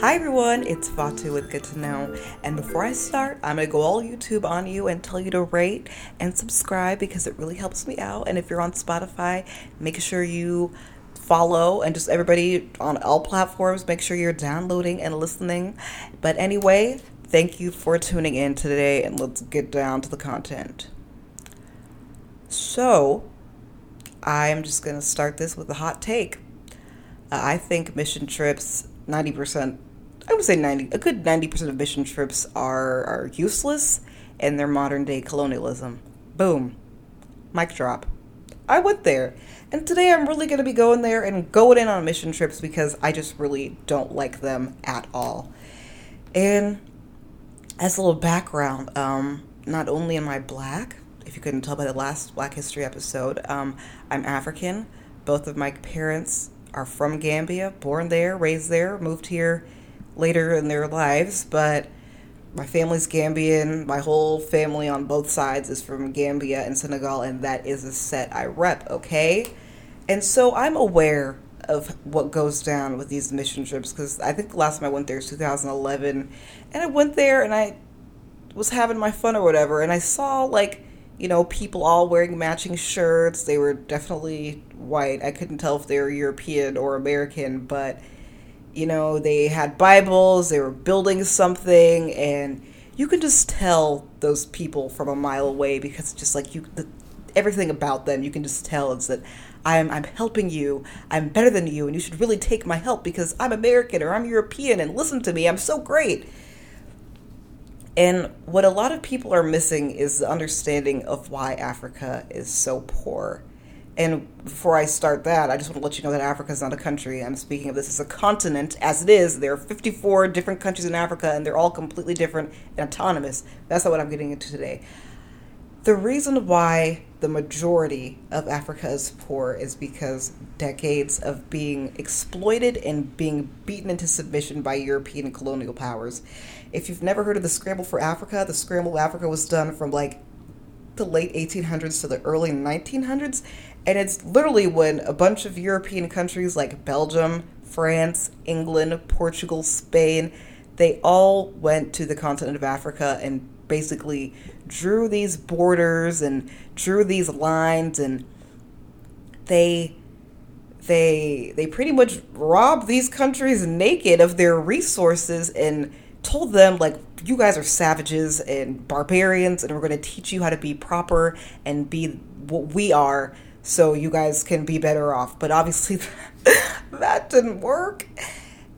Hi everyone, it's Fatu with Good to Know. And before I start, I'm gonna go all YouTube on you and tell you to rate and subscribe because it really helps me out. And if you're on Spotify, make sure you follow and just everybody on all platforms, make sure you're downloading and listening. But anyway, thank you for tuning in today and let's get down to the content. So, I'm just gonna start this with a hot take. Uh, I think mission trips 90% I would say 90, a good 90% of mission trips are, are useless and they're modern day colonialism. Boom. Mic drop. I went there. And today I'm really going to be going there and going in on mission trips because I just really don't like them at all. And as a little background, um, not only am I black, if you couldn't tell by the last Black History episode, um, I'm African. Both of my parents are from Gambia, born there, raised there, moved here later in their lives, but my family's Gambian. My whole family on both sides is from Gambia and Senegal, and that is a set I rep, okay? And so I'm aware of what goes down with these mission trips because I think the last time I went there was 2011, and I went there and I was having my fun or whatever, and I saw like you know people all wearing matching shirts. They were definitely white. I couldn't tell if they were European or American, but you know, they had Bibles, they were building something, and you can just tell those people from a mile away because just like you, the, everything about them, you can just tell it's that I'm, I'm helping you, I'm better than you, and you should really take my help because I'm American or I'm European and listen to me, I'm so great. And what a lot of people are missing is the understanding of why Africa is so poor and before I start that, I just want to let you know that Africa is not a country. I'm speaking of this as a continent, as it is. There are 54 different countries in Africa, and they're all completely different and autonomous. That's not what I'm getting into today. The reason why the majority of Africa is poor is because decades of being exploited and being beaten into submission by European colonial powers. If you've never heard of the Scramble for Africa, the Scramble of Africa was done from like the late 1800s to the early 1900s and it's literally when a bunch of European countries like Belgium, France, England, Portugal, Spain, they all went to the continent of Africa and basically drew these borders and drew these lines and they they they pretty much robbed these countries naked of their resources and told them like you guys are savages and barbarians and we're going to teach you how to be proper and be what we are so you guys can be better off. But obviously, that didn't work.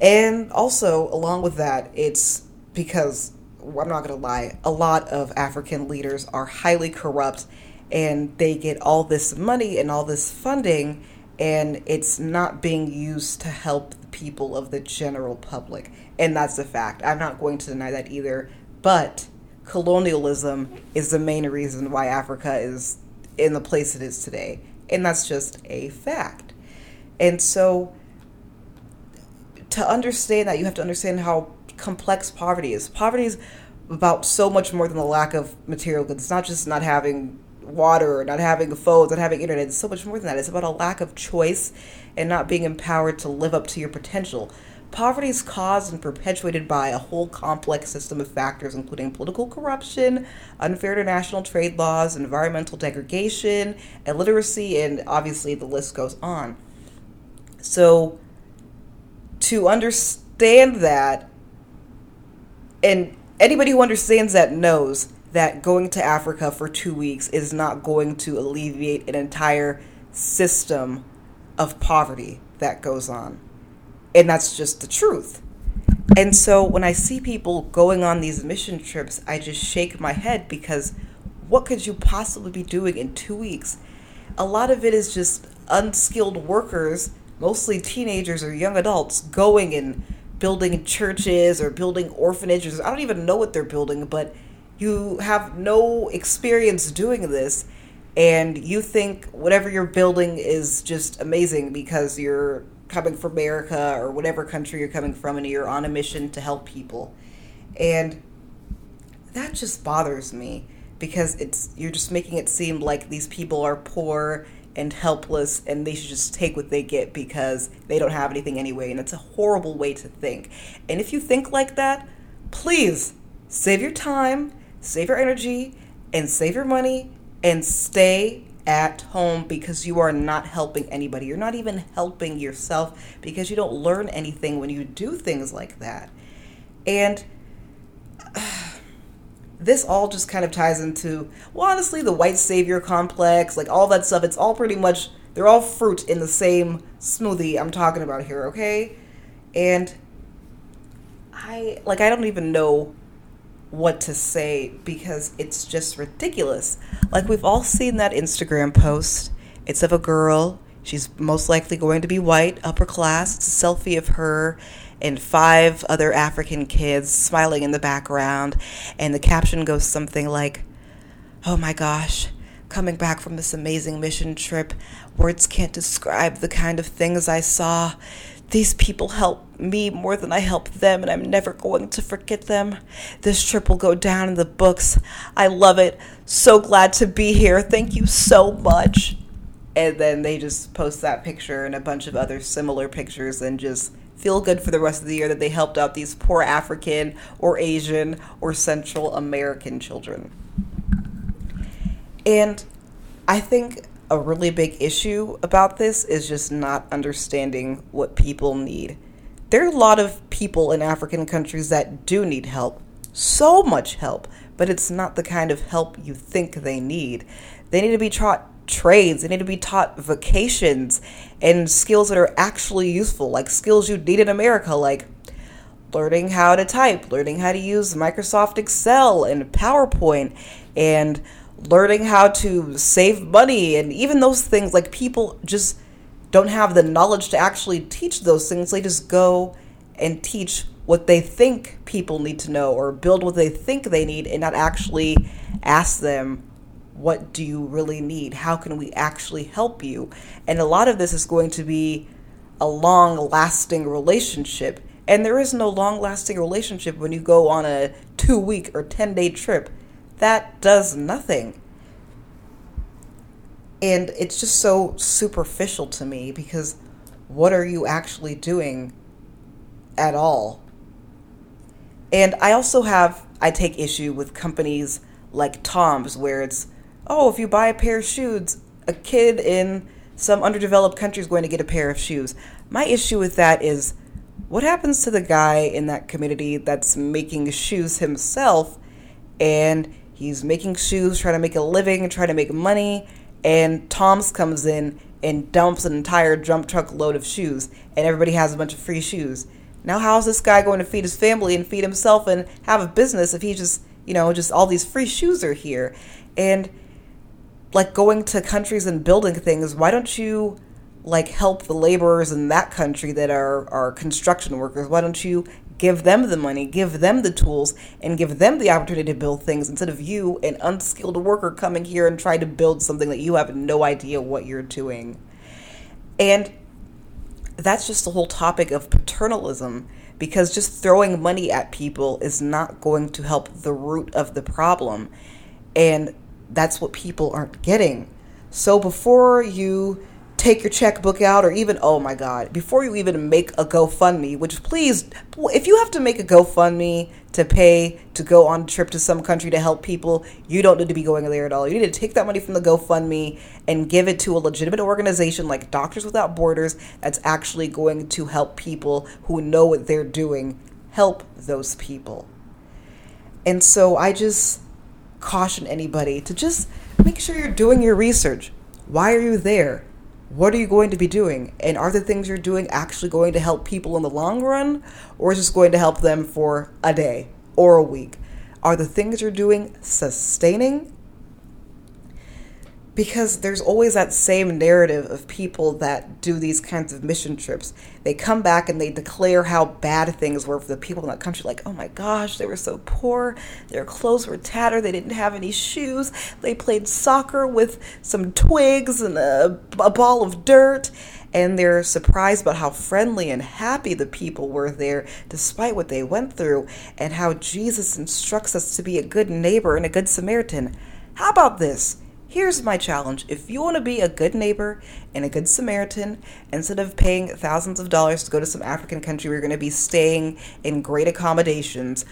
And also, along with that, it's because I'm not going to lie, a lot of African leaders are highly corrupt and they get all this money and all this funding, and it's not being used to help the people of the general public. And that's a fact. I'm not going to deny that either. But colonialism is the main reason why Africa is in the place it is today and that's just a fact. And so to understand that, you have to understand how complex poverty is. Poverty is about so much more than the lack of material goods. It's not just not having water or not having phones, not having internet. It's so much more than that. It's about a lack of choice and not being empowered to live up to your potential. Poverty is caused and perpetuated by a whole complex system of factors, including political corruption, unfair international trade laws, environmental degradation, illiteracy, and obviously the list goes on. So, to understand that, and anybody who understands that knows that going to Africa for two weeks is not going to alleviate an entire system of poverty that goes on. And that's just the truth. And so when I see people going on these mission trips, I just shake my head because what could you possibly be doing in two weeks? A lot of it is just unskilled workers, mostly teenagers or young adults, going and building churches or building orphanages. I don't even know what they're building, but you have no experience doing this and you think whatever you're building is just amazing because you're coming from America or whatever country you're coming from and you're on a mission to help people. And that just bothers me because it's you're just making it seem like these people are poor and helpless and they should just take what they get because they don't have anything anyway and it's a horrible way to think. And if you think like that, please save your time, save your energy and save your money and stay at home because you are not helping anybody. You're not even helping yourself because you don't learn anything when you do things like that. And this all just kind of ties into, well, honestly, the white savior complex, like all that stuff. It's all pretty much, they're all fruit in the same smoothie I'm talking about here, okay? And I, like, I don't even know what to say because it's just ridiculous. Like, we've all seen that Instagram post. It's of a girl. She's most likely going to be white, upper class. It's a selfie of her and five other African kids smiling in the background. And the caption goes something like, Oh my gosh, coming back from this amazing mission trip, words can't describe the kind of things I saw. These people help me more than I help them, and I'm never going to forget them. This trip will go down in the books. I love it. So glad to be here. Thank you so much. And then they just post that picture and a bunch of other similar pictures and just feel good for the rest of the year that they helped out these poor African or Asian or Central American children. And I think a really big issue about this is just not understanding what people need. There are a lot of people in African countries that do need help, so much help, but it's not the kind of help you think they need. They need to be taught trades, they need to be taught vocations and skills that are actually useful, like skills you need in America, like learning how to type, learning how to use Microsoft Excel and PowerPoint, and learning how to save money and even those things like people just don't have the knowledge to actually teach those things. They just go and teach what they think people need to know or build what they think they need and not actually ask them what do you really need how can we actually help you and a lot of this is going to be a long lasting relationship and there is no long lasting relationship when you go on a 2 week or 10 day trip that does nothing. And it's just so superficial to me because what are you actually doing at all? And I also have, I take issue with companies like TOMS where it's, oh, if you buy a pair of shoes, a kid in some underdeveloped country is going to get a pair of shoes. My issue with that is what happens to the guy in that community that's making shoes himself and He's making shoes, trying to make a living, trying to make money, and TOMS comes in and dumps an entire jump truck load of shoes, and everybody has a bunch of free shoes. Now, how is this guy going to feed his family and feed himself and have a business if he just, you know, just all these free shoes are here? And like going to countries and building things, why don't you like help the laborers in that country that are are construction workers? Why don't you give them the money, give them the tools, and give them the opportunity to build things instead of you, an unskilled worker, coming here and trying to build something that you have no idea what you're doing. And that's just the whole topic of paternalism because just throwing money at people is not going to help the root of the problem. And that's what people aren't getting. So before you take your checkbook out or even oh my god before you even make a gofundme which please if you have to make a gofundme to pay to go on a trip to some country to help people you don't need to be going there at all. You need to take that money from the gofundme and give it to a legitimate organization like doctors without borders that's actually going to help people who know what they're doing. Help those people. And so i just caution anybody to just make sure you're doing your research why are you there what are you going to be doing? And are the things you're doing actually going to help people in the long run? Or is this going to help them for a day or a week? Are the things you're doing sustaining because there's always that same narrative of people that do these kinds of mission trips. They come back and they declare how bad things were for the people in that country. Like, oh my gosh, they were so poor. Their clothes were tattered. They didn't have any shoes. They played soccer with some twigs and a, a ball of dirt. and they're surprised about how friendly and happy the people were there despite what they went through and how Jesus instructs us to be a good neighbor and a good Samaritan. How about this? Here's my challenge. If you want to be a good neighbor and a good Samaritan, instead of paying thousands of dollars to go to some African country where you're going to be staying in great accommodations,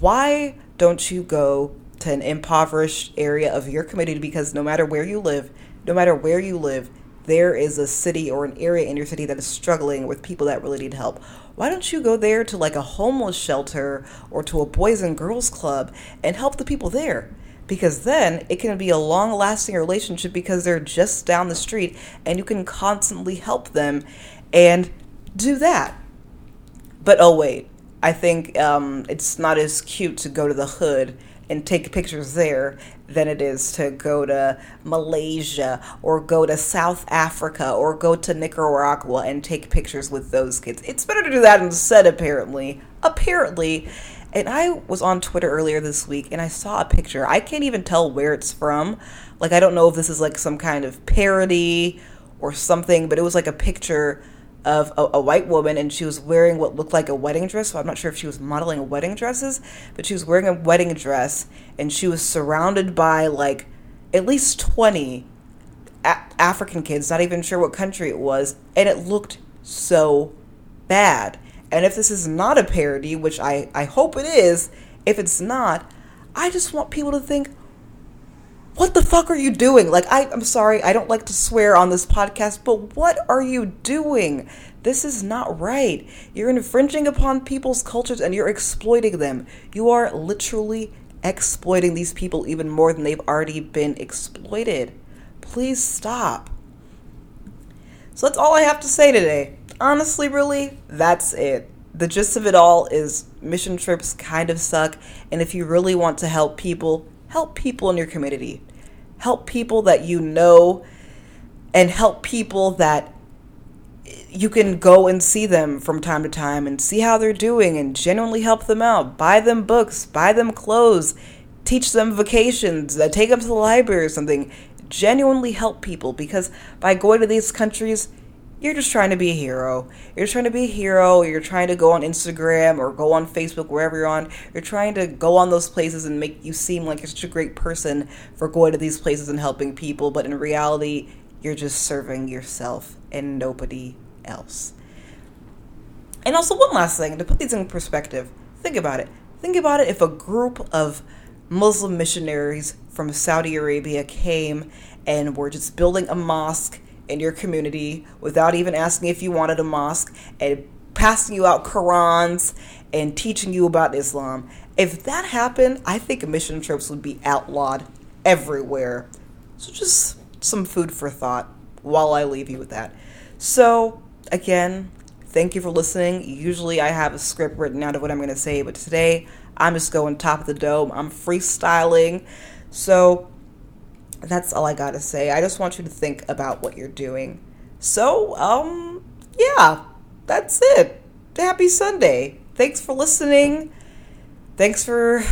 why don't you go to an impoverished area of your community? Because no matter where you live, no matter where you live, there is a city or an area in your city that is struggling with people that really need help. Why don't you go there to like a homeless shelter or to a boys and girls club and help the people there? Because then it can be a long lasting relationship because they're just down the street and you can constantly help them and do that. But oh, wait, I think um, it's not as cute to go to the hood and take pictures there than it is to go to Malaysia or go to South Africa or go to Nicaragua and take pictures with those kids. It's better to do that instead, apparently. Apparently. And I was on Twitter earlier this week and I saw a picture. I can't even tell where it's from. Like, I don't know if this is like some kind of parody or something, but it was like a picture of a, a, white woman and she was wearing what looked like a wedding dress. So I'm not sure if she was modeling wedding dresses, but she was wearing a wedding dress and she was surrounded by like at least 20 a- African kids, not even sure what country it was. And it looked so bad. And if this is not a parody, which I, I hope it is, if it's not, I just want people to think, what the fuck are you doing? Like, I, I'm sorry, I don't like to swear on this podcast, but what are you doing? This is not right. You're infringing upon people's cultures and you're exploiting them. You are literally exploiting these people even more than they've already been exploited. Please stop. So that's all I have to say today honestly, really, that's it. The gist of it all is mission trips kind of suck. And if you really want to help people, help people in your community. Help people that you know and help people that you can go and see them from time to time and see how they're doing and genuinely help them out. Buy them books, buy them clothes, teach them vacations, uh, take them to the library or something. Genuinely help people because by going to these countries, you're just trying to be a hero. You're trying to be a hero. You're trying to go on Instagram or go on Facebook, wherever you're on. You're trying to go on those places and make you seem like you're such a great person for going to these places and helping people. But in reality, you're just serving yourself and nobody else. And also, one last thing to put these in perspective think about it. Think about it if a group of Muslim missionaries from Saudi Arabia came and were just building a mosque in your community without even asking if you wanted a mosque and passing you out Qurans and teaching you about Islam. If that happened, I think mission trips would be outlawed everywhere. So just some food for thought while I leave you with that. So, again, thank you for listening. Usually I have a script written out of what I'm going to say, but today I'm just going top of the dome. I'm freestyling. So, that's all I got to say. I just want you to think about what you're doing. So, um, yeah, that's it. Happy Sunday. Thanks for listening. Thanks for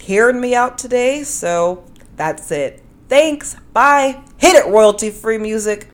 hearing me out today. So, that's it. Thanks. Bye. Hit it, royalty free music.